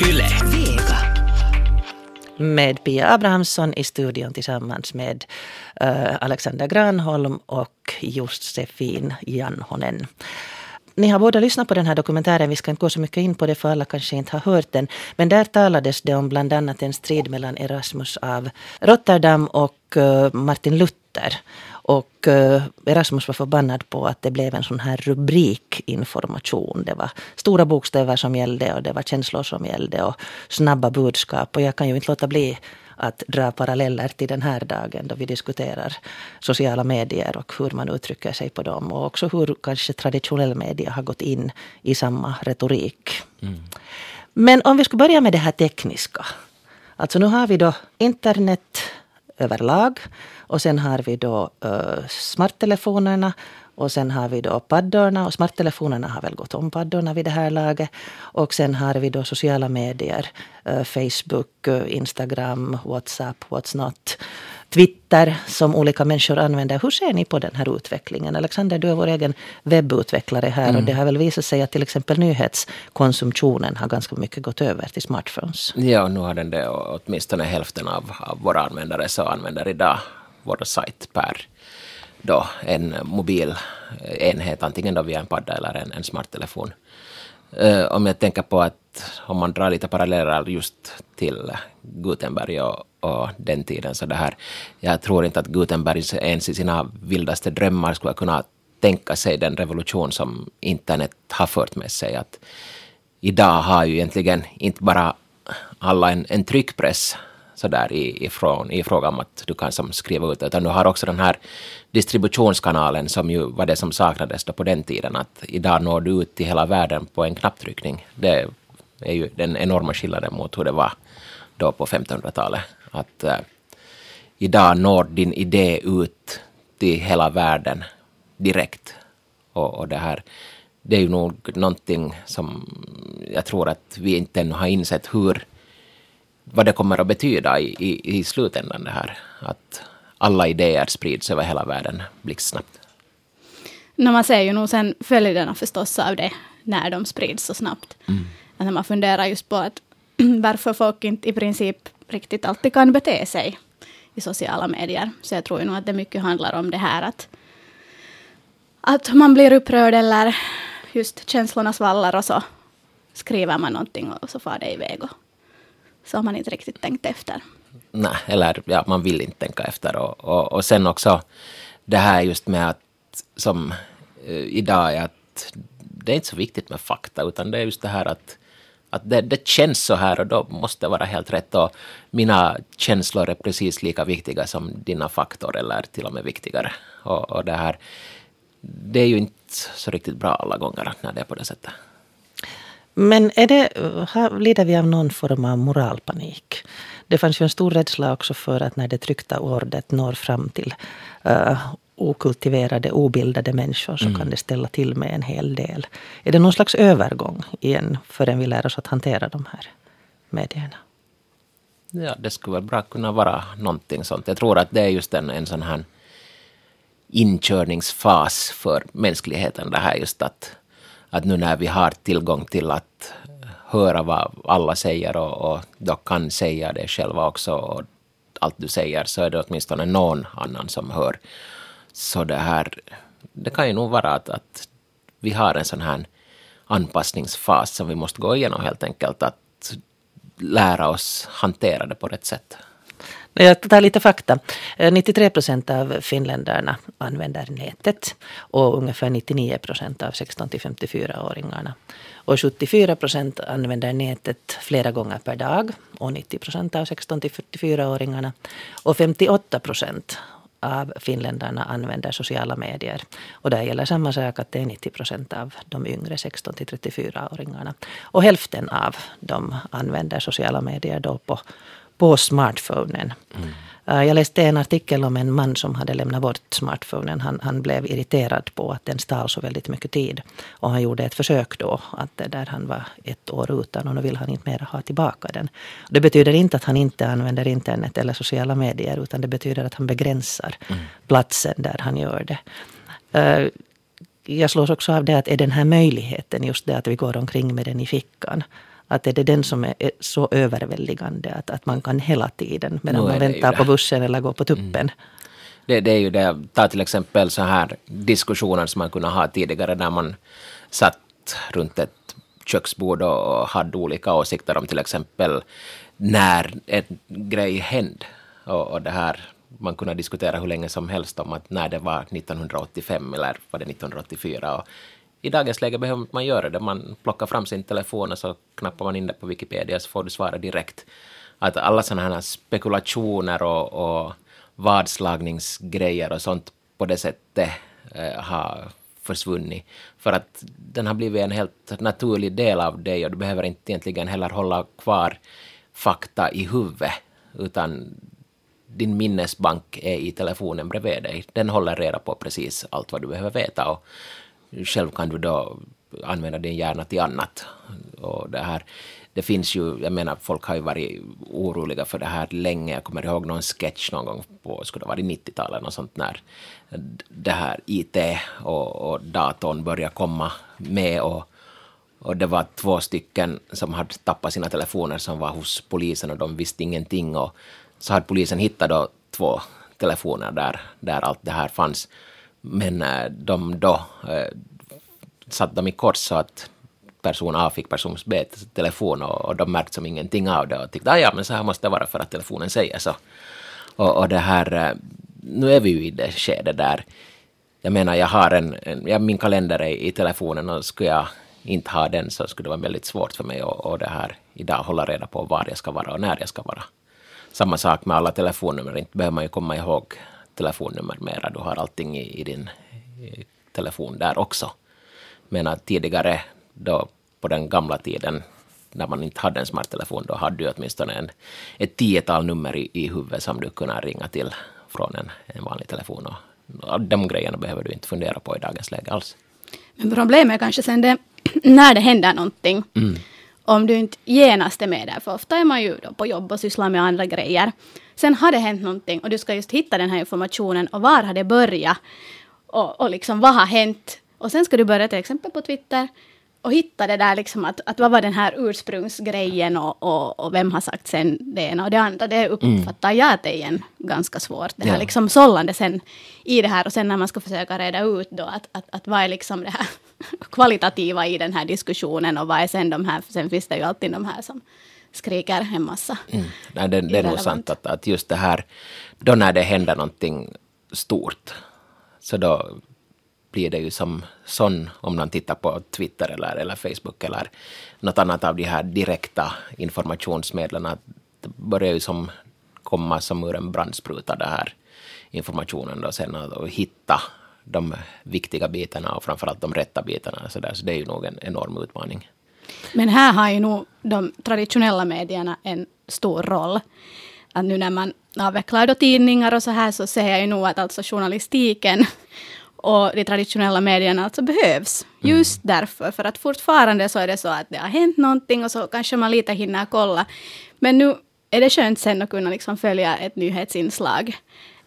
Yle. Vega. med Pia Abrahamsson i studion tillsammans med uh, Alexander Granholm och Josefin Janhonen. Ni har båda lyssnat på den här dokumentären. Vi ska inte gå så mycket in på det för alla kanske inte har hört den. Men där talades det om bland annat en strid mellan Erasmus av Rotterdam och uh, Martin Luther. Och uh, Erasmus var förbannad på att det blev en sån här rubrikinformation. Det var stora bokstäver som gällde och det var känslor som gällde och snabba budskap. Och jag kan ju inte låta bli att dra paralleller till den här dagen då vi diskuterar sociala medier och hur man uttrycker sig på dem. Och också hur kanske traditionell media har gått in i samma retorik. Mm. Men om vi skulle börja med det här tekniska. Alltså nu har vi då internet överlag. Och sen har vi då uh, smarttelefonerna och sen har vi då paddorna och smarttelefonerna har väl gått om paddorna vid det här laget. Och sen har vi då sociala medier. Facebook, Instagram, Whatsapp, What's Not. Twitter som olika människor använder. Hur ser ni på den här utvecklingen? Alexander, du är vår egen webbutvecklare här mm. och det har väl visat sig att till exempel nyhetskonsumtionen har ganska mycket gått över till smartphones. Ja, nu har den det och åtminstone hälften av, av våra användare så använder idag vår sajt per då en mobil eh, enhet, antingen då via en padda eller en, en smarttelefon. Uh, om jag tänker på att om man drar lite paralleller just till Gutenberg och, och den tiden, så det här, jag tror inte att Gutenberg ens i sina vildaste drömmar skulle kunna tänka sig den revolution som internet har fört med sig. Att idag har ju egentligen inte bara alla en, en tryckpress sådär i, ifrån, i fråga om att du kan som skriva ut, utan du har också den här distributionskanalen som ju var det som saknades då på den tiden, att idag når du ut till hela världen på en knapptryckning. Det är ju den enorma skillnaden mot hur det var då på 1500-talet. Att äh, idag når din idé ut till hela världen direkt. Och, och det här det är ju nog någonting som jag tror att vi inte ännu har insett hur vad det kommer att betyda i, i, i slutändan det här. Att alla idéer sprids över hela världen blixtsnabbt. No, man ser ju nog sen följderna förstås av det när de sprids så snabbt. Mm. Att när man funderar just på att varför folk inte i princip riktigt alltid kan bete sig i sociala medier. Så jag tror ju nog att det mycket handlar om det här att, att man blir upprörd eller just känslorna svallar och så skriver man någonting och så far det iväg. Och så har man inte riktigt tänkt efter. Nej, eller ja, man vill inte tänka efter. Och, och, och sen också det här just med att som eh, idag är att det är inte så viktigt med fakta, utan det är just det här att att det, det känns så här och då måste det vara helt rätt. Och mina känslor är precis lika viktiga som dina faktor eller till och med viktigare. Och, och det här, det är ju inte så riktigt bra alla gånger när det är på det sättet. Men är det, lider vi av någon form av moralpanik? Det fanns ju en stor rädsla också för att när det tryckta ordet når fram till uh, okultiverade, obildade människor så mm. kan det ställa till med en hel del. Är det någon slags övergång igen förrän vi lär oss att hantera de här medierna? Ja, det skulle väl bra kunna vara någonting sånt. Jag tror att det är just en, en sån här inkörningsfas för mänskligheten. Det här just att att nu när vi har tillgång till att höra vad alla säger och, och då kan säga det själva också och allt du säger så är det åtminstone någon annan som hör. Så det här, det kan ju nog vara att, att vi har en sån här anpassningsfas som vi måste gå igenom helt enkelt, att lära oss hantera det på rätt sätt. Eh, jag tar lite fakta. Eh, 93 procent av finländarna använder nätet och ungefär 99 procent av 16 till 54-åringarna. Och 74 procent använder nätet flera gånger per dag och 90 procent av 16 till 44-åringarna. Och 58 procent av finländarna använder sociala medier. Och där gäller samma sak att det är 90 procent av de yngre 16 till 34-åringarna. Och hälften av dem använder sociala medier då på på smartphonen. Mm. Jag läste en artikel om en man som hade lämnat bort smartphonen. Han, han blev irriterad på att den stal så väldigt mycket tid. Och han gjorde ett försök då, att där han var ett år utan och nu vill han inte mer ha tillbaka den. Det betyder inte att han inte använder internet eller sociala medier, utan det betyder att han begränsar mm. platsen där han gör det. Eh, jag slås också av det att är den här möjligheten, just det att vi går omkring med den i fickan, att är det den som är så överväldigande att, att man kan hela tiden medan man väntar på bussen eller går på tuppen. Det, det är ju det, ta till exempel så här diskussioner som man kunde ha tidigare där man satt runt ett köksbord och hade olika åsikter om till exempel när en grej hände. Och, och det här, man kunde diskutera hur länge som helst om att när det var 1985 eller var det 1984. Och i dagens läge behöver man inte göra det. Man plockar fram sin telefon och så knappar man in det på Wikipedia så får du svara direkt. Att alla sådana här spekulationer och, och vadslagningsgrejer och sånt på det sättet eh, har försvunnit. För att den har blivit en helt naturlig del av dig och du behöver inte egentligen heller hålla kvar fakta i huvudet, utan din minnesbank är i telefonen bredvid dig. Den håller reda på precis allt vad du behöver veta och själv kan du då använda din hjärna till annat. Och det, här, det finns ju, jag menar folk har ju varit oroliga för det här länge. Jag kommer ihåg någon sketch någon gång på, skulle det varit 90-talet, och sånt när det här IT och, och datorn började komma med och och det var två stycken som hade tappat sina telefoner som var hos polisen och de visste ingenting. Och så hade polisen hittat då två telefoner där, där allt det här fanns. Men eh, de då eh, satte dem i kors så att person A fick person B telefon och, och de märkte som ingenting av det och tyckte att ja, men så här måste det vara för att telefonen säger så. Och, och det här, eh, nu är vi ju i det skedet där, jag menar jag har en, en ja, min kalender är i telefonen och skulle jag inte ha den så skulle det vara väldigt svårt för mig att och det här idag hålla reda på var jag ska vara och när jag ska vara. Samma sak med alla telefonnummer, inte behöver man ju komma ihåg telefonnummer mera, du har allting i, i din i telefon där också. Men att tidigare, då på den gamla tiden, när man inte hade en smarttelefon, då hade du åtminstone en, ett tiotal nummer i, i huvudet som du kunde ringa till från en, en vanlig telefon. Och de grejerna behöver du inte fundera på i dagens läge alls. Men problemet är kanske sen det, när det händer någonting. Mm. Om du inte genast är med där, för ofta är man ju på jobb och sysslar med andra grejer. Sen har det hänt någonting och du ska just hitta den här informationen och var har det börjat? Och, och liksom vad har hänt? Och sen ska du börja till exempel på Twitter och hitta det där liksom att, att vad var den här ursprungsgrejen och, och, och vem har sagt sen det ena och det andra. Det uppfattar jag att det är en ganska svårt. Det här Ja. liksom sållande sen i det här och sen när man ska försöka reda ut då att, att, att vad är liksom det här kvalitativa i den här diskussionen och vad är sen de här, sen finns det ju alltid de här som skriker en massa. Mm. Nej, det, det är nog sant att, att just det här, då när det händer någonting stort, så då blir det ju som sån, om man tittar på Twitter eller, eller Facebook eller något annat av de här direkta informationsmedlen, att det börjar ju som komma som ur en brandspruta det här informationen då sen och, och hitta de viktiga bitarna och framförallt de rätta bitarna. Så, där, så det är ju nog en enorm utmaning. Men här har ju nog de traditionella medierna en stor roll. Att nu när man avvecklar då tidningar och så här så ser jag ju nog att alltså journalistiken och de traditionella medierna alltså behövs. Just därför, för att fortfarande så är det så att det har hänt någonting och så kanske man lite hinner kolla. Men nu är det skönt sen att kunna liksom följa ett nyhetsinslag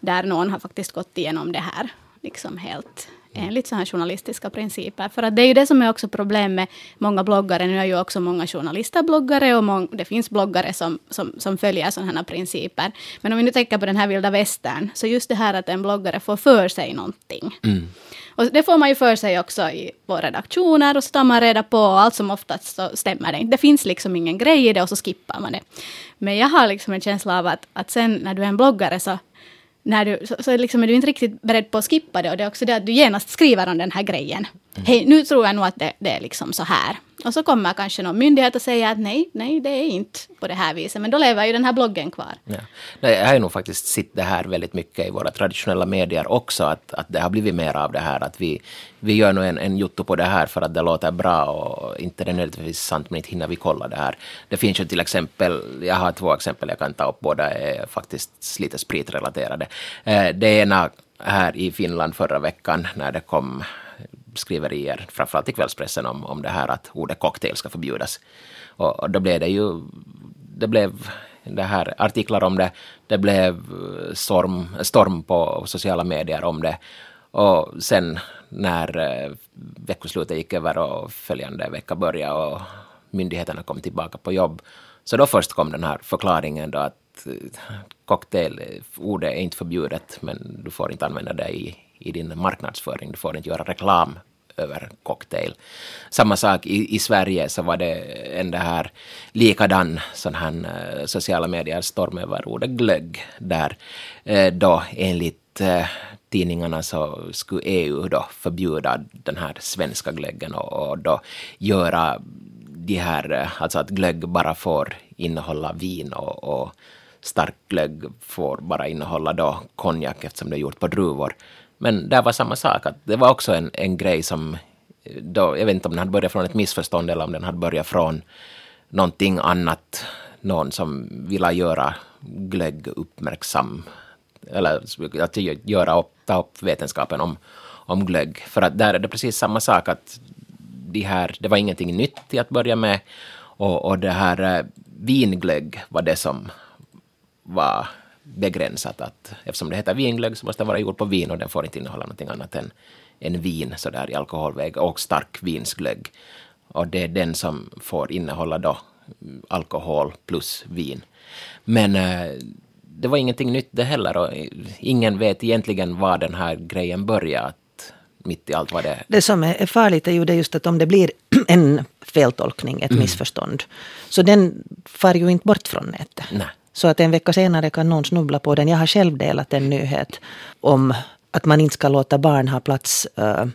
där någon har faktiskt gått igenom det här liksom helt enligt så här journalistiska principer. För att det är ju det som är också problem med många bloggare. Nu är ju också många journalister bloggare och mång, det finns bloggare som, som, som följer sådana här principer. Men om vi nu tänker på den här vilda västern, så just det här att en bloggare får för sig någonting. Och det får man ju för sig också i våra redaktioner och så tar man reda på allt som oftast så stämmer det inte. Det finns liksom ingen grej i det och så skippar man det. Men jag har liksom en känsla av att, att sen när du är en bloggare så när du, så, så liksom är du inte riktigt beredd på att skippa det. Och det är också det att du genast skriver om den här grejen. Hej, nu tror jag nog att det, det är liksom så här. Och så kommer kanske någon myndighet och säger att nej, nej, det är inte på det här viset. Men då lever ju den här bloggen kvar. Ja. Nej, jag har ju nog faktiskt sett det här väldigt mycket i våra traditionella medier också, att, att det har blivit mer av det här att vi, vi gör nog en, en jotto på det här för att det låter bra och inte det är nödvändigtvis sant, men inte hinner vi kolla det här. Det finns ju till exempel, jag har två exempel jag kan ta upp, båda är faktiskt lite spritrelaterade. Eh, det ena här i Finland förra veckan när det kom skriverier, framförallt i kvällspressen, om, om det här att ordet cocktail ska förbjudas. Och, och då blev det ju, det blev det här artiklar om det, det blev eh, storm, storm på sociala medier om det. Och sen när eh, veckoslutet gick över och följande vecka började och myndigheterna kom tillbaka på jobb. Så då först kom den här förklaringen då att eh, Cocktail-ordet är inte förbjudet, men du får inte använda det i, i din marknadsföring. Du får inte göra reklam över cocktail. Samma sak i, i Sverige så var det en det här likadan sån här uh, sociala medier storm över ordet glögg där uh, då enligt uh, tidningarna så skulle EU då förbjuda den här svenska glöggen och, och då göra de här, alltså att glögg bara får innehålla vin och, och stark glögg får bara innehålla då konjak eftersom det är gjort på druvor. Men det var samma sak, att det var också en, en grej som eh, då, jag vet inte om den hade börjat från ett missförstånd eller om den hade börjat från någonting annat, någon som ville göra glögg uppmärksam, eller att göra upp, ta upp vetenskapen om, om glögg. För att där är det precis samma sak, att de här, det var ingenting nytt till att börja med, och, och det här eh, vinglögg var det som var begränsat. Att, eftersom det heter vinglögg så måste det vara gjord på vin och den får inte innehålla någonting annat än, än vin så där i alkoholväg och stark vinsglögg. Och det är den som får innehålla då alkohol plus vin. Men äh, det var ingenting nytt det heller och ingen vet egentligen var den här grejen började. Mitt i allt vad det... Det som är farligt är ju det just att om det blir en feltolkning, ett mm. missförstånd, så den far ju inte bort från nätet. Nej. Så att en vecka senare kan någon snubbla på den. Jag har själv delat en nyhet om att man inte ska låta barn ha plats uh,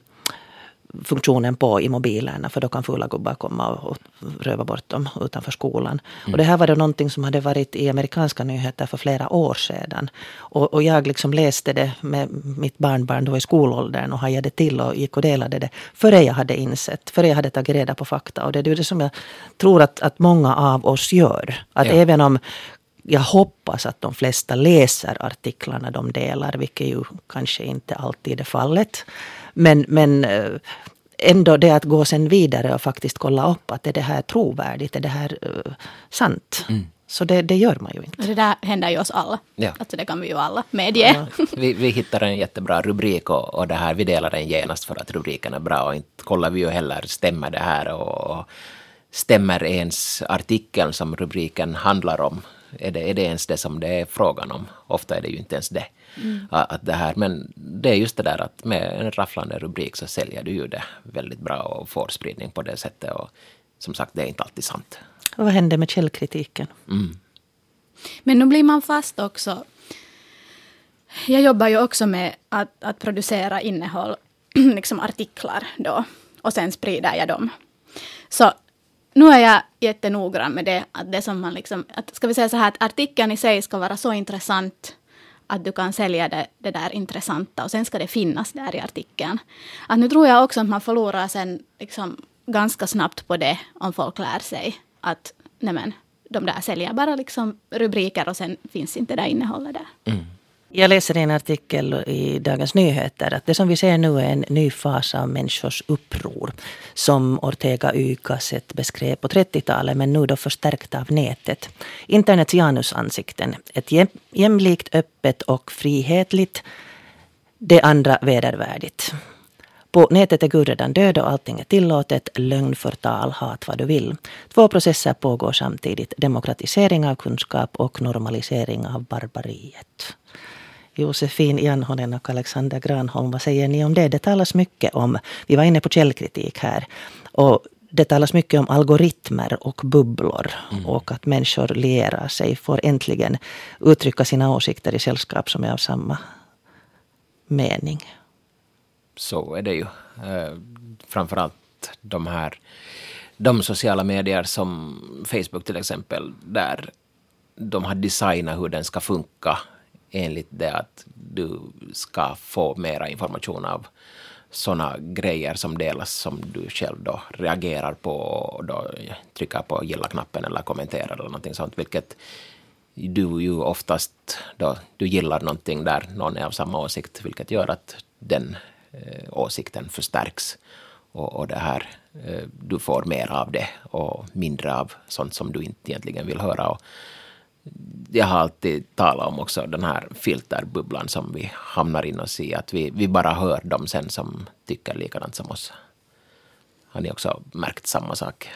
funktionen på i mobilerna för då kan fula gubbar komma och, och röva bort dem utanför skolan. Mm. Och det här var då någonting som hade varit i amerikanska nyheter för flera år sedan. Och, och jag liksom läste det med mitt barnbarn då i skolåldern och hajade till och gick och delade det före jag hade insett, före jag hade tagit reda på fakta. Och det är det som jag tror att, att många av oss gör. Att ja. även om jag hoppas att de flesta läser artiklarna de delar, vilket ju kanske inte alltid är fallet. Men, men eh, ändå det att gå sen vidare och faktiskt kolla upp att är det här trovärdigt, är det här uh, sant? Mm. Så det, det, gör man ju inte. Det där händer ju oss alla. Ja. Alltså det kan vi ju alla medge. Ja. Vi, vi hittar en jättebra rubrik och, och det här, vi delar den genast för att rubriken är bra och inte kollar vi ju heller, stämmer det här och, och stämmer ens artikeln som rubriken handlar om? Är det, är det ens det som det är frågan om? Ofta är det ju inte ens det. Mm. Att det här, men det är just det där att med en rafflande rubrik så säljer du ju det väldigt bra och får spridning på det sättet. Och som sagt, det är inte alltid sant. Och vad händer med källkritiken? Mm. Men nu blir man fast också. Jag jobbar ju också med att, att producera innehåll, liksom artiklar då. Och sen sprider jag dem. Så nu är jag jättenoggrann med det, att det som man liksom, att, ska vi säga så här, att artikeln i sig ska vara så intressant att du kan sälja det, det där intressanta och sen ska det finnas där i artikeln. Att nu tror jag också att man förlorar sen liksom ganska snabbt på det om folk lär sig att nej men, de där säljer bara liksom rubriker och sen finns inte det innehållet där. Mm. Jag läser i en artikel i Dagens Nyheter att det som vi ser nu är en ny fas av människors uppror. Som Ortega Y Gasset beskrev på 30-talet men nu då förstärkt av nätet. Internets janusansikten. Ett jämlikt, öppet och frihetligt. Det andra vedervärdigt. På nätet är Gud redan död och allting är tillåtet. Lögn, förtal, hat, vad du vill. Två processer pågår samtidigt. Demokratisering av kunskap och normalisering av barbariet. Josefin Janhonen och Alexander Granholm. Vad säger ni om det? Det talas mycket om, vi var inne på källkritik här, och det talas mycket om algoritmer och bubblor mm. och att människor lierar sig, får äntligen uttrycka sina åsikter i sällskap som är av samma mening. Så är det ju. Eh, framförallt de här de sociala medier som Facebook till exempel, där de har designat hur den ska funka enligt det att du ska få mera information av sådana grejer som delas som du själv då reagerar på och då trycker på gilla-knappen eller kommenterar eller någonting sånt, vilket du ju oftast då du gillar någonting där någon är av samma åsikt, vilket gör att den eh, åsikten förstärks och, och det här, eh, du får mer av det och mindre av sånt som du inte egentligen vill höra. Och jag har alltid talat om också den här filterbubblan som vi hamnar in oss i. Att vi, vi bara hör dem sen som tycker likadant som oss. Har ni också märkt samma sak?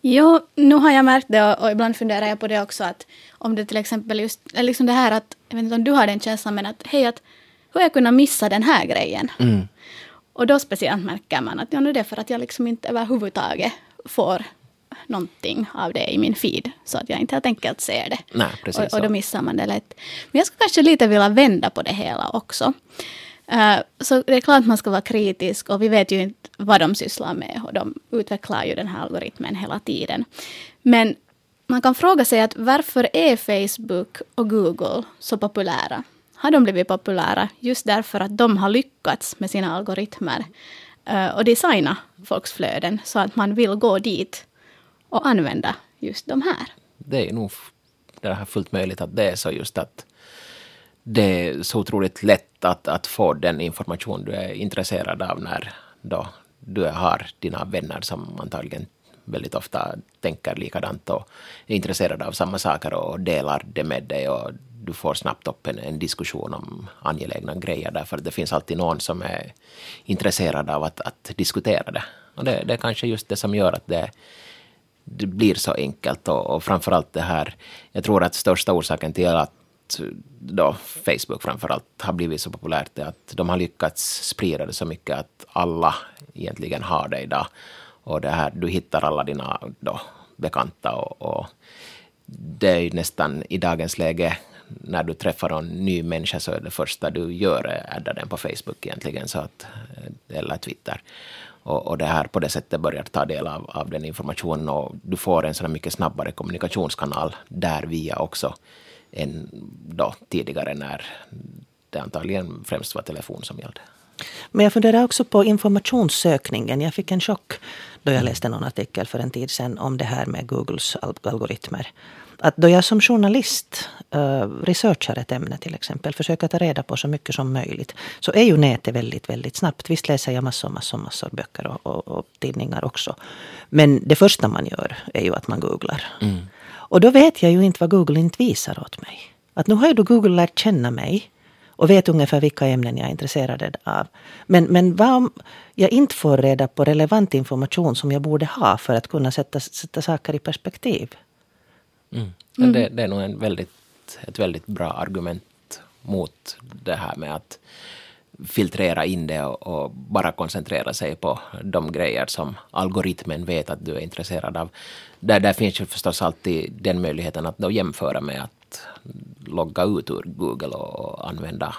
Jo, nu har jag märkt det och, och ibland funderar jag på det också att om det till exempel just, liksom det här att, jag vet inte om du har den känslan men att hej att hur har jag kunnat missa den här grejen? Mm. Och då speciellt märker man att ja, nu är det för att jag liksom inte överhuvudtaget får någonting av det i min feed. Så att jag inte helt enkelt ser det. Nej, precis och, och då missar man det lätt. Men jag skulle kanske lite vilja vända på det hela också. Eh, så det är klart att man ska vara kritisk och vi vet ju inte vad de sysslar med och de utvecklar ju den här algoritmen hela tiden. Men man kan fråga sig att varför är Facebook och Google så populära? Har de blivit populära just därför att de har lyckats med sina algoritmer eh, och designa folks flöden så att man vill gå dit och använda just de här. Det är nog det här fullt möjligt att det är så just att det är så otroligt lätt att, att få den information du är intresserad av när då du har dina vänner som antagligen väldigt ofta tänker likadant och är intresserade av samma saker och delar det med dig och du får snabbt upp en, en diskussion om angelägna grejer därför att det finns alltid någon som är intresserad av att, att diskutera det. Och det, det är kanske just det som gör att det, det blir så enkelt och, och framförallt det här, jag tror att största orsaken till att då Facebook framförallt har blivit så populärt är att de har lyckats sprida det så mycket att alla egentligen har det idag. Och det här, du hittar alla dina då, bekanta och, och det är ju nästan i dagens läge när du träffar någon ny människa så är det första du gör är adda den på Facebook egentligen, så att, eh, eller Twitter. Och, och det här på det sättet börjar ta del av, av den informationen och du får en sån här mycket snabbare kommunikationskanal där via också än då tidigare när det antagligen främst var telefon som gällde. Men jag funderar också på informationssökningen. Jag fick en chock då jag läste någon artikel för en tid sedan om det här med Googles al- algoritmer. Att då jag som journalist uh, researchar ett ämne till exempel, försöker ta reda på så mycket som möjligt, så är ju nätet väldigt, väldigt snabbt. Visst läser jag massor, massor, massor böcker och, och, och tidningar också. Men det första man gör är ju att man googlar. Och då vet jag ju inte vad Google inte visar åt mig. Att nu har ju då Google lärt känna mig och vet ungefär vilka ämnen jag är intresserad av. Men, men vad om jag inte får reda på relevant information som jag borde ha för att kunna sätta, sätta saker i perspektiv? Mm. Det, det är nog en väldigt, ett väldigt bra argument mot det här med att filtrera in det och, och bara koncentrera sig på de grejer som algoritmen vet att du är intresserad av. Där, där finns ju förstås alltid den möjligheten att då jämföra med att logga ut ur Google och använda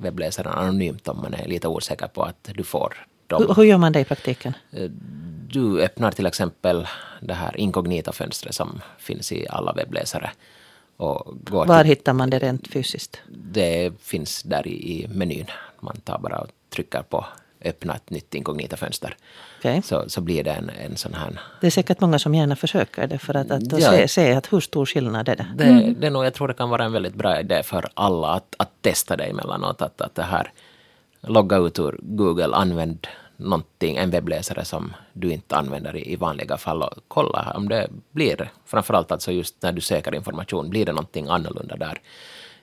webbläsaren anonymt om man är lite osäker på att du får dem. Hur, hur gör man det i praktiken? Du öppnar till exempel det här inkognita-fönstret som finns i alla webbläsare. Och går Var till, hittar man det rent fysiskt? det finns där i, i menyn. Man tar bara och trycker på öppna ett nytt inkognita-fönster. Okej. Så, så blir det en, en sån här... Det är säkert många som gärna försöker det för att, att Ja. se, se att hur stor skillnad är det. Det, det är nog, jag tror det kan vara en väldigt bra idé för alla att, att testa det emellanåt. Att, att det här, logga ut ur Google, använd någonting, en webbläsare som du inte använder i, i vanliga fall och kolla om det blir, framförallt alltså just när du söker information, blir det någonting annorlunda där?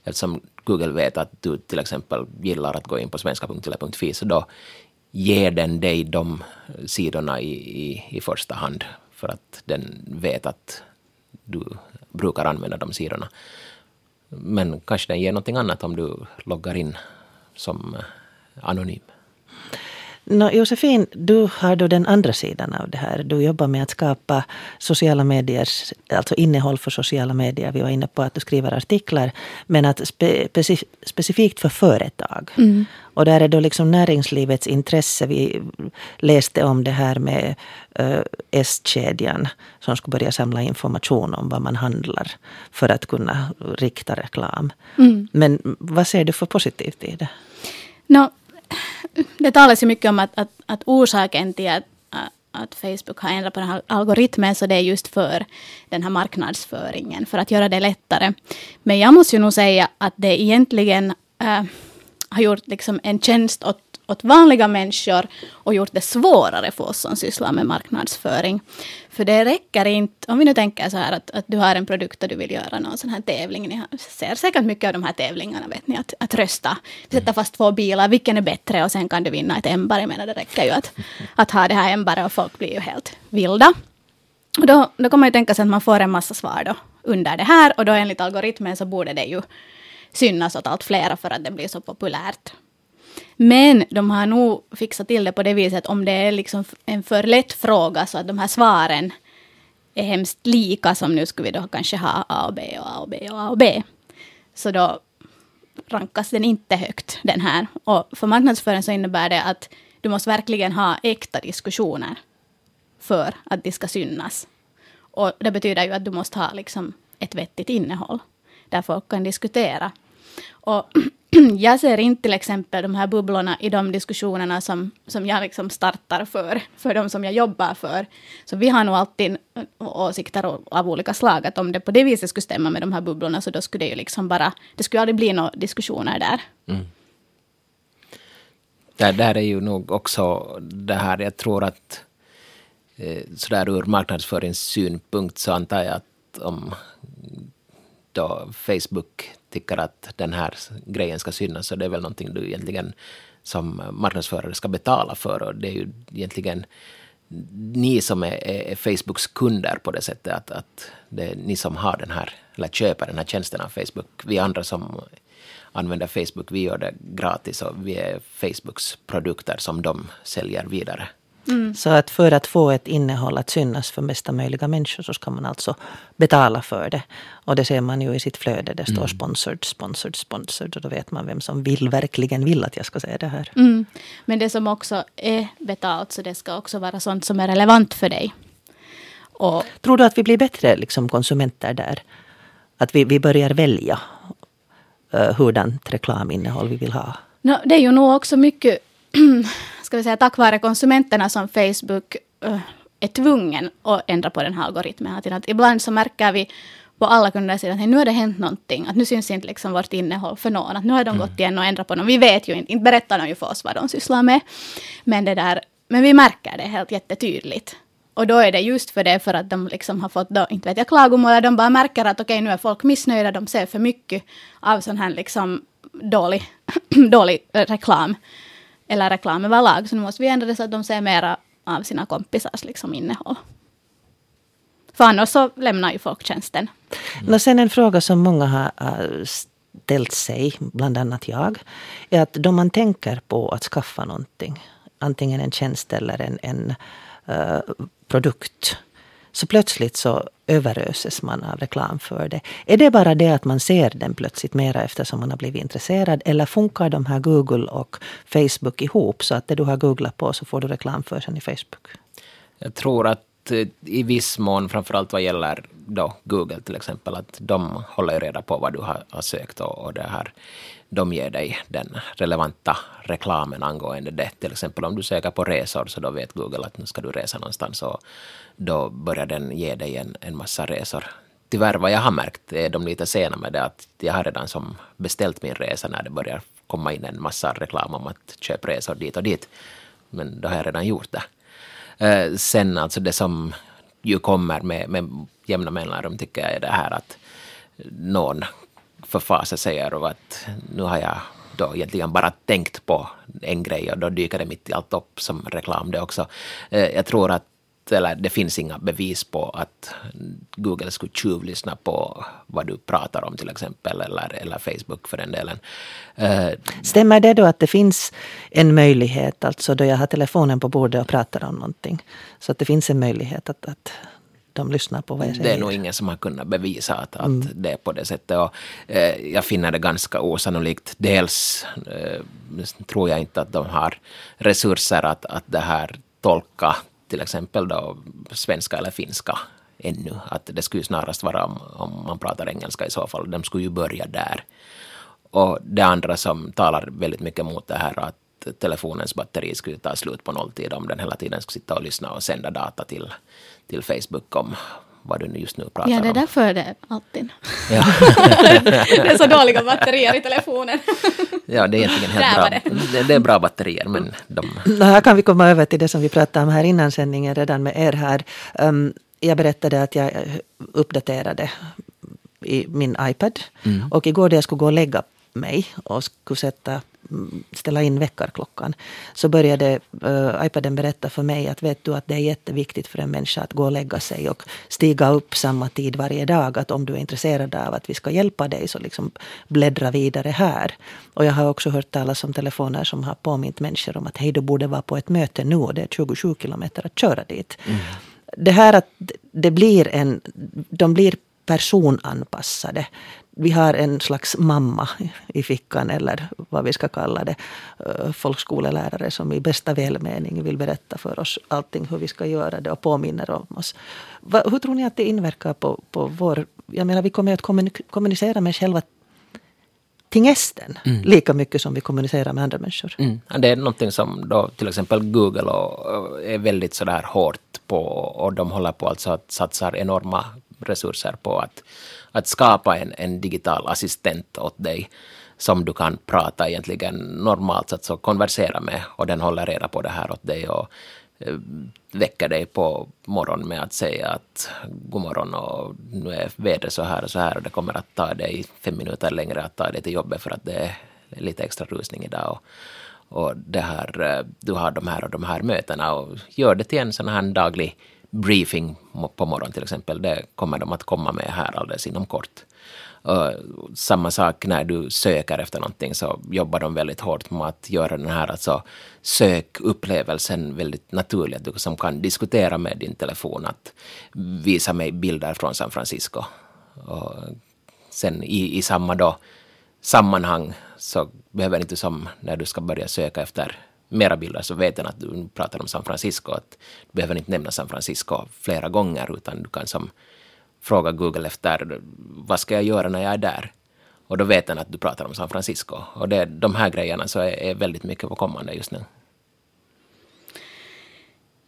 Eftersom Google vet att du till exempel gillar att gå in på svenska.tele.fi så då ger den dig de sidorna i, i, i första hand för att den vet att du brukar använda de sidorna. Men kanske den ger någonting annat om du loggar in som eh, anonym. Nå, Josefin, du har då den andra sidan av det här. Du jobbar med att skapa sociala mediers, alltså innehåll för sociala medier. Vi var inne på att du skriver artiklar, men att spe, specif- specifikt för företag. Och där är då liksom näringslivets intresse. Vi läste om det här med uh, S-kedjan som ska börja samla information om vad man handlar för att kunna rikta reklam. Men vad ser du för positivt i det? No, det talas ju mycket om att, att, att orsaken till att, att Facebook har ändrat på den här algoritmen, så det är just för den här marknadsföringen, för att göra det lättare. Men jag måste ju nog säga att det egentligen äh, har gjort liksom en tjänst åt, åt vanliga människor och gjort det svårare för oss som sysslar med marknadsföring. För det räcker inte, om vi nu tänker så här att, att du har en produkt och du vill göra någon sån här tävling. Ni ser säkert mycket av de här tävlingarna, vet ni, att, att rösta. Sätta fast två bilar, vilken är bättre och sen kan du vinna ett ämbar. Jag menar, det räcker ju att, att ha det här ämbaret och folk blir ju helt vilda. Och då, då kan man ju tänka sig att man får en massa svar då under det här. Och då enligt algoritmen så borde det ju synas åt allt flera för att det blir så populärt. Men de har nog fixat till det på det viset om det är liksom en för lätt fråga så att de här svaren är hemskt lika som nu skulle vi då kanske ha A och B och A och B och A och B. Så då rankas den inte högt, den här. Och för marknadsföring så innebär det att du måste verkligen ha äkta diskussioner för att de ska synas. Och det betyder ju att du måste ha liksom ett vettigt innehåll där folk kan diskutera. Och jag ser inte till exempel de här bubblorna i de diskussionerna som, som jag liksom startar för, för de som jag jobbar för. Så vi har nog alltid åsikter av olika slag, att om det på det viset skulle stämma med de här bubblorna, så då skulle det ju liksom bara, det skulle aldrig bli några diskussioner där. Mm. Där, där är ju nog också det här, jag tror att eh, sådär ur marknadsföringssynpunkt så antar jag att om då Facebook tycker att den här grejen ska synas, så det är väl någonting du egentligen som marknadsförare ska betala för. Och det är ju egentligen ni som är, är Facebooks kunder på det sättet att, att det är ni som har den här, eller köper den här tjänsten av Facebook. Vi andra som använder Facebook, vi gör det gratis och vi är Facebooks produkter som de säljer vidare. Mm. Så att för att få ett innehåll att synas för mesta möjliga människor så ska man alltså betala för det. Och det ser man ju i sitt flöde. Det står mm. sponsored, sponsored, sponsored. Och då vet man vem som vill, verkligen vill att jag ska säga det här. Mm. Men det som också är betalt, så det ska också vara sånt som är relevant för dig. Och, Tror du att vi blir bättre liksom, konsumenter där? Att vi, vi börjar välja uh, hurdant reklaminnehåll vi vill ha? No, det är ju nog också mycket ska vi säga, tack vare konsumenterna som Facebook uh, är tvungen att ändra på den här algoritmen. Att, att ibland så märker vi på alla kunder att nu har det hänt någonting. Att nu syns inte liksom vårt innehåll för någon. Att nu har de mm. gått igen och ändrat på något. Vi vet ju inte, inte berättar de ju för oss vad de sysslar med. Men, det där, men vi märker det helt jättetydligt. Och då är det just för det, för att de liksom har fått, då, inte vet jag, klagomål. De bara märker att okej, okay, nu är folk missnöjda. De ser för mycket av sån här liksom dålig, dålig reklam eller reklam överlag. Så nu måste vi ändra det så att de ser mera av sina kompisars liksom innehåll. För annars så lämnar ju folk tjänsten. Mm. sen en fråga som många har ställt sig, bland annat jag, är att då man tänker på att skaffa någonting, antingen en tjänst eller en, en uh, produkt, så plötsligt så överöses man av reklam för det. Är det bara det att man ser den plötsligt mera eftersom man har blivit intresserad? Eller funkar de här Google och Facebook ihop så att det du har googlat på så får du reklam för sen i Facebook? Jag tror att eh, i viss mån, framförallt vad gäller då Google till exempel, att de håller reda på vad du har, har sökt och, och det här de ger dig den relevanta reklamen angående det. Till exempel om du söker på resor så då vet Google att nu ska du resa någonstans och då börjar den ge dig en, en massa resor. Tyvärr vad jag har märkt är de lite sena med det att jag har redan som beställt min resa när det börjar komma in en massa reklam om att köpa resor dit och dit. Men då har jag redan gjort det. Eh, sen alltså det som ju kommer med, med jämna mellanrum tycker jag är det här att någon förfasa sig över att nu har jag då egentligen bara tänkt på en grej och då dyker det mitt i allt upp som reklam det också. Eh, jag tror att eller det finns inga bevis på att Google skulle tjuvlyssna på vad du pratar om till exempel, eller, eller Facebook för den delen. Eh, Stämmer det då att det finns en möjlighet, alltså då jag har telefonen på bordet och pratar om någonting, så att det finns en möjlighet att, att de lyssnar på vad jag säger. Det är nog ingen som har kunnat bevisa att, att mm. det är på det sättet. Och, eh, jag finner det ganska osannolikt. Dels eh, tror jag inte att de har resurser att, att det här tolka till exempel då svenska eller finska ännu. Att det skulle snarast vara om, om man pratar engelska i så fall. De skulle ju börja där. Och det andra som talar väldigt mycket mot det här att telefonens batteri skulle ta slut på nolltid om den hela tiden skulle sitta och lyssna och sända data till, till Facebook om vad du just nu pratar om. Ja, det är därför det är alltid. Ja. det är så dåliga batterier i telefonen. ja, det är egentligen helt bra. Det. det. är bra batterier, men de... Här kan vi komma över till det som vi pratade om här innan sändningen redan med er här. Um, jag berättade att jag uppdaterade i min iPad. Mm. Och igår när jag skulle gå och lägga mig och skulle sätta ställa in väckarklockan. Så började uh, iPaden berätta för mig att vet du att det är jätteviktigt för en människa att gå och lägga sig och stiga upp samma tid varje dag. Att om du är intresserad av att vi ska hjälpa dig så liksom bläddra vidare här. Och jag har också hört talas om telefoner som har påmint människor om att hej du borde vara på ett möte nu och det är 27 kilometer att köra dit. Mm. Det här att det blir en, de blir personanpassade. Vi har en slags mamma i fickan eller vad vi ska kalla det. Eh, folkskolelärare som i bästa välmening vill berätta för oss allting hur vi ska göra det och påminner om oss. Hur tror ni att det inverkar på, på vår... Jag menar vi kommer att kommunicera med själva tingesten mm. lika mycket som vi kommunicerar med andra människor. Mm. Det är någonting som då till exempel Google och, är väldigt sådär hårt på och de håller på alltså att satsar enorma resurser på att, att skapa en, en digital assistent åt dig som du kan prata egentligen normalt, alltså konversera med och den håller reda på det här åt dig och eh, väcker dig på morgonen med att säga att god morgon och nu är vädret så här och så här och det kommer att ta dig fem minuter längre att ta dig till jobbet för att det är lite extra rusning idag. Och, och det här, eh, du har de här och de här mötena och gör det till en sån här daglig briefing på morgonen till exempel. Det kommer de att komma med här alldeles inom kort. Uh, samma sak när du söker efter någonting så jobbar de väldigt hårt med att göra den här alltså, sökupplevelsen väldigt naturlig. Att du som kan diskutera med din telefon att visa mig bilder från San Francisco. Och sen i, i samma då, sammanhang så behöver inte som när du ska börja söka efter mera bilder så vet den att du pratar om San Francisco. Att du behöver inte nämna San Francisco flera gånger utan du kan som fråga Google efter vad ska jag göra när jag är där? Och då vet den att du pratar om San Francisco. Och det, de här grejerna så är, är väldigt mycket på kommande just nu.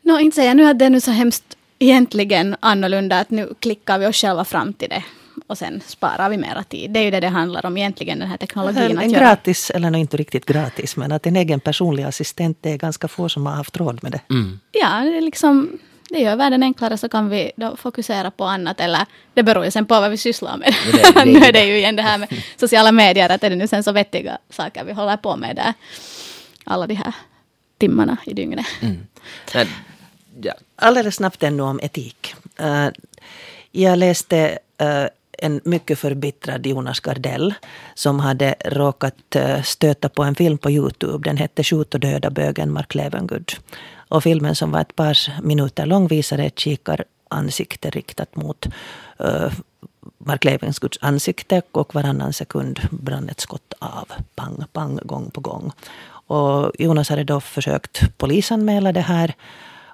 Nå, inte säga nu att det är nu så hemskt egentligen annorlunda att nu klickar vi oss själva fram till det och sen sparar vi mera tid. Det är ju det det handlar om egentligen, den här teknologin. En, en gratis, eller inte riktigt gratis, men att en egen personlig assistent, det är ganska få som har haft råd med det. Mm. Ja, det är liksom det gör världen enklare så kan vi då fokusera på annat. Eller det beror ju sen på vad vi sysslar med. Det, det, nu är det ju igen det här med sociala medier. Att är det nu sen så vettiga saker vi håller på med där. Alla de här timmarna i dygnet. Mm. Ja. Alldeles snabbt ännu om etik. Uh, jag läste uh, en mycket förbittrad Jonas Gardell som hade råkat eh, stöta på en film på Youtube. Den hette Skjut och döda bögen Mark Levengood. Och filmen som var ett par minuter lång visade ett kikaransikte riktat mot uh, Mark Levengoods ansikte och varannan sekund brann ett skott av. Pang, pang, gång på gång. Och Jonas hade då försökt polisanmäla det här.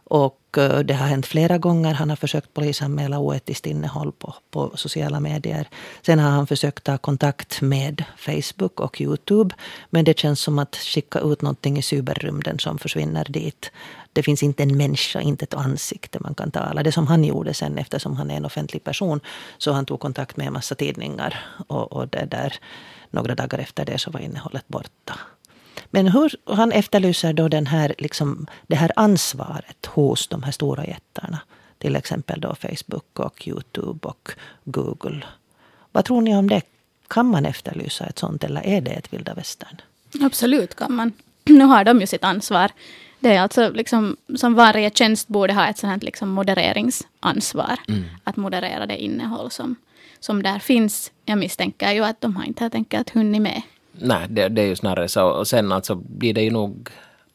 Och eh, det har hänt flera gånger. Han har försökt polisanmäla oetiskt innehåll på, på sociala medier. Sen har han försökt ta kontakt med Facebook och Youtube. Men det känns som att skicka ut någonting i cyberrymden som försvinner dit. Det finns inte en människa, inte ett ansikte man kan tala. Det som han gjorde sen eftersom han är en offentlig person. Så han tog kontakt med en massa tidningar. Och, och det där, några dagar efter det så var innehållet borta. Men hur, han efterlyser då den här, liksom, det här ansvaret hos de här stora jättarna. Till exempel då Facebook och Youtube och Google. Vad tror ni om det? Kan man efterlysa ett sånt eller är det ett vilda västern? Absolut kan man. Nu har de ju sitt ansvar. Det är alltså liksom, som varje tjänst borde ha ett sånt liksom modereringsansvar. Mm. Att moderera det innehåll som, som där finns. Jag misstänker ju att de har inte helt enkelt hunnit med Nej, det, det, är ju snarare så. Och sen alltså blir det ju nog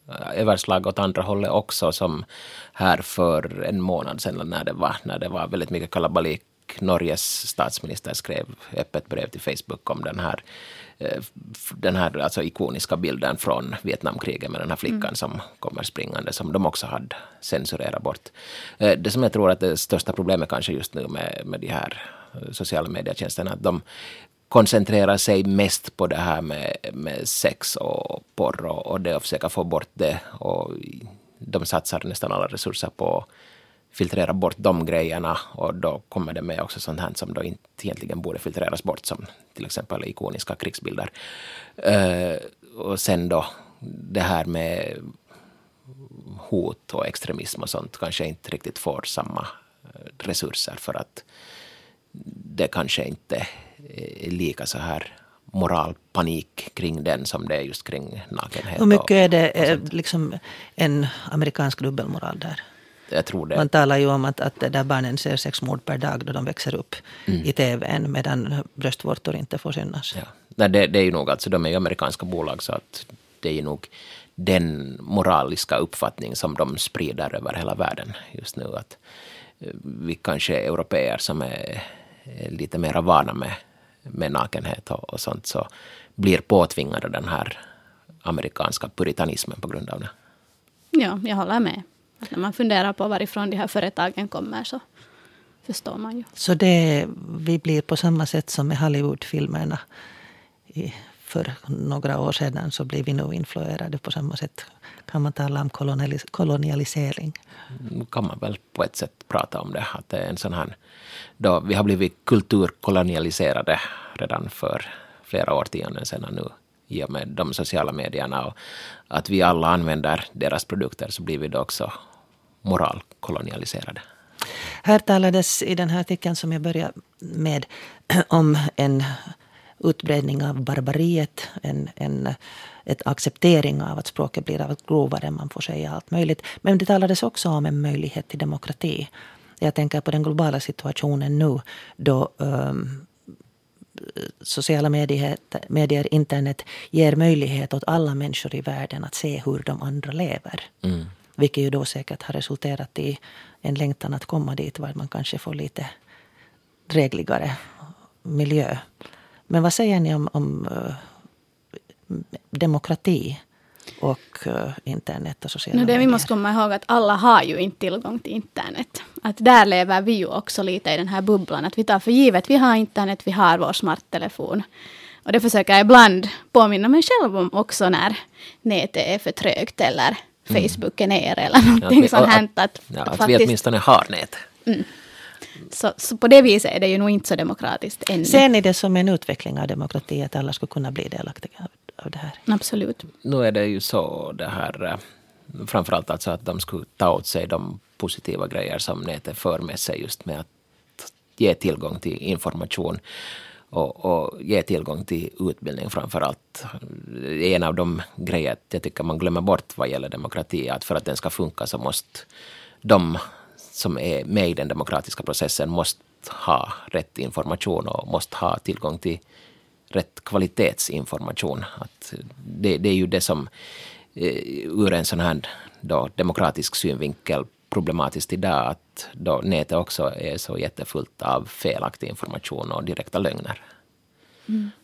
eh, överslag åt andra hållet också som här för en månad sedan när det var, när det var väldigt mycket kalabalik. Norges statsminister skrev öppet brev till Facebook om den här, eh, den här alltså ikoniska bilden från Vietnamkriget med den här flickan mm. som kommer springande, som de också hade censurerat bort. Eh, det som jag tror att det största problemet kanske just nu med, med de här sociala medietjänsterna, att de koncentrerar sig mest på det här med, med sex och porr och, och det och försöka få bort det. Och de satsar nästan alla resurser på att filtrera bort de grejerna och då kommer det med också sånt här som då inte egentligen borde filtreras bort som till exempel ikoniska krigsbilder. Uh, och sen då det här med hot och extremism och sånt kanske inte riktigt får samma eh, resurser för att det kanske inte är lika så här moralpanik kring den som det är just kring nakenhet. Hur mycket är det och eh, liksom en amerikansk dubbelmoral där? Jag tror det. Man talar ju om att, att där barnen ser sex mord per dag då de växer upp Mm. i tvn medan bröstvårtor inte får synas. Ja. Nej, det, det är ju nog alltså, de är ju amerikanska bolag så att det är ju nog den moraliska uppfattning som de sprider över hela världen just nu. Att eh, vi kanske är europeer som är lite mer vana med, med nakenhet och, och sånt så blir påtvingade den här amerikanska puritanismen på grund av det. Ja, jag håller med. Att när man funderar på varifrån de här företagen kommer så förstår man ju. Så det, vi blir på samma sätt som med Hollywoodfilmerna. I, för några år sedan så blir vi nu influerade på samma sätt. Kan man tala om kolonialis- kolonialisering? Nu kan man väl på ett sätt prata om det. Att det är en sån här, då vi har blivit kulturkolonialiserade redan för flera årtionden sedan nu i och med de sociala medierna. Och att vi alla använder deras produkter så blir vi då också moralkolonialiserade. Här talades i den här artikeln som jag började med om en utbredning av barbariet, en, en ett acceptering av att språket blir allt grovare, man får säga allt möjligt. Men det talades också om en möjlighet till demokrati. Jag tänker på den globala situationen nu då um, sociala medier, medier, internet ger möjlighet åt alla människor i världen att se hur de andra lever. Mm. Vilket ju då säkert har resulterat i en längtan att komma dit var man kanske får lite drägligare miljö. Men vad säger ni om, om uh, demokrati och uh, internet och sociala No, det medier? vi måste komma ihåg att alla har ju inte tillgång till internet. Att där lever vi ju också lite i den här bubblan. Att vi tar för givet, vi har internet, vi har vår smarttelefon. Och det försöker jag ibland påminna mig själv om också när nätet är för trögt eller Facebook är nere eller någonting vi- sånt att-. Att, Ja, att att vi åtminstone har nät. Så, så på det viset är det ju nog inte så demokratiskt ännu. Ser ni det som en utveckling av demokrati, att alla skulle kunna bli delaktiga av, av det här? Absolut. Nu är det ju så det här, eh, framförallt alltså att de skulle ta åt sig de positiva grejer som nätet för med sig just med att ge tillgång till information och, och ge tillgång till utbildning framförallt. En av de grejer jag tycker man glömmer bort vad gäller demokrati är att för att den ska funka så måste de som är med i den demokratiska processen måste ha rätt information och måste ha tillgång till rätt kvalitetsinformation. Att det, det är ju det som eh, ur en sån här då, demokratisk synvinkel problematiskt idag att då nätet också är så jättefullt av felaktig information och direkta lögner.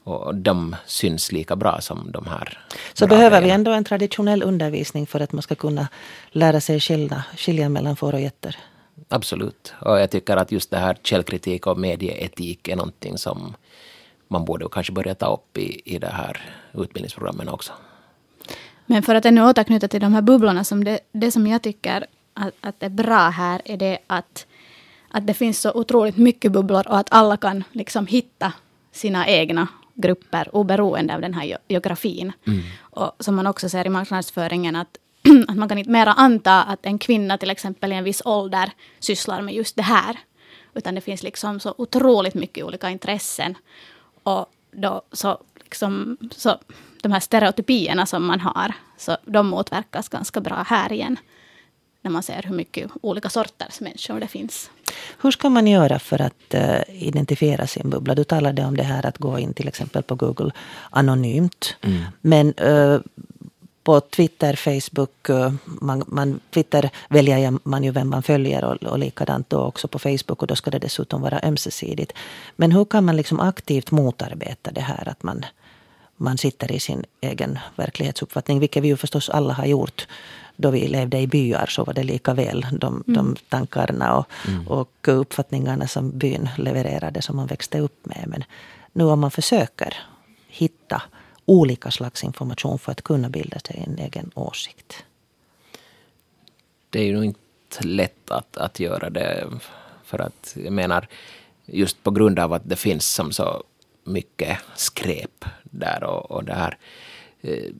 Och de syns lika bra som de här Så behöver vi ändå en traditionell undervisning för att man ska kunna lära sig skilja, skilja mellan får och getter. Absolut. Och jag tycker att just det här källkritik och medieetik är någonting som man borde kanske börja ta upp i, i det här utbildningsprogrammen också. Men för att ännu återknyta till de här bubblorna, som det, det som jag tycker att, att är bra här är det att, att det finns så otroligt mycket bubblor och att alla kan liksom hitta sina egna grupper oberoende av den här ge- geografin. Och som man också ser i marknadsföringen att, att man kan inte mera anta att en kvinna till exempel i en viss ålder sysslar med just det här. Utan det finns liksom så otroligt mycket olika intressen. Och då så liksom, så de här stereotypierna som man har, så de motverkas ganska bra här igen. När man ser hur mycket olika sorters människor det finns. Hur ska man göra för att eh, identifiera sin bubbla? Du talade om det här att gå in till exempel på Google anonymt. Men eh, på Twitter, Facebook, eh, man, man, Twitter väljer man ju vem man följer och, och likadant då också på Facebook och då ska det dessutom vara ömsesidigt. Men hur kan man liksom aktivt motarbeta det här att man, man sitter i sin egen verklighetsuppfattning, vilket vi ju förstås alla har gjort. Då vi levde i byar så var det lika väl de, de tankarna och, och uppfattningarna som byn levererade som man växte upp med. Men nu om man försöker hitta olika slags information för att kunna bilda sig en egen åsikt. det är ju nog inte lätt att, att göra det. För att jag menar, just på grund av att det finns som så mycket skräp där och, och det här. Eh,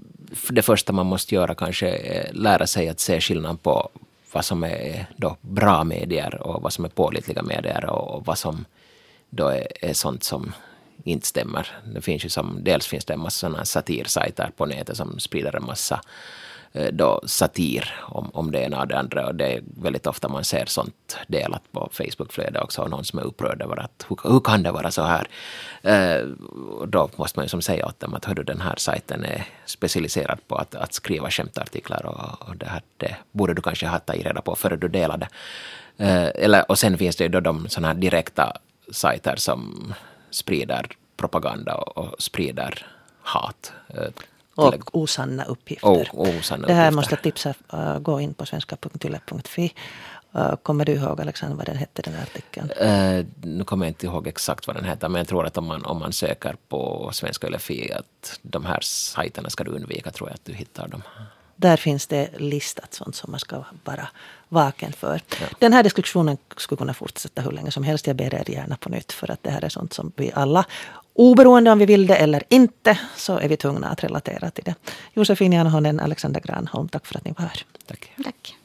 det första man måste göra kanske är lära sig att se skillnad på vad som är då bra medier och vad som är pålitliga medier och vad som då är, är sånt som inte stämmer. Det finns ju som, dels finns det en massa satirsajter på nätet som sprider en massa eh, då satir om, om det ena och det andra. Och det är väldigt ofta man ser sånt delat på Facebookflödet också. Och någon som är upprörd över att hur, hur kan det vara så här? Eh, då måste man ju som säga åt dem att hördu, den här sajten är specialiserad på att, att skriva skämtartiklar och, och det, här, det borde du kanske ha tagit reda på före du delade. Eh, eller, och sen finns det ju då de såna här direkta sajter som sprider propaganda och, och sprider hat. Eh, och osanna uppgifter. Oh, osanna det här uppgifter. måste jag tipsa, uh, gå in på svenska.yle.fi. Uh, kommer du ihåg Alexander vad den hette den här artikeln? Uh, nu kommer jag inte ihåg exakt vad den heter men jag tror att om man, om man söker på Svenska Yle Fi att de här sajterna ska du undvika tror jag att du hittar dem. Där finns det listat sånt som man ska vara vaken för. Ja. Den här diskussionen skulle kunna fortsätta hur länge som helst. Jag ber er gärna på nytt för att det här är sånt som vi alla Oberoende om vi vill det eller inte så är vi tvungna att relatera till det. Josefin Janhonen, Alexander Granholm, tack för att ni var här. Tack. tack.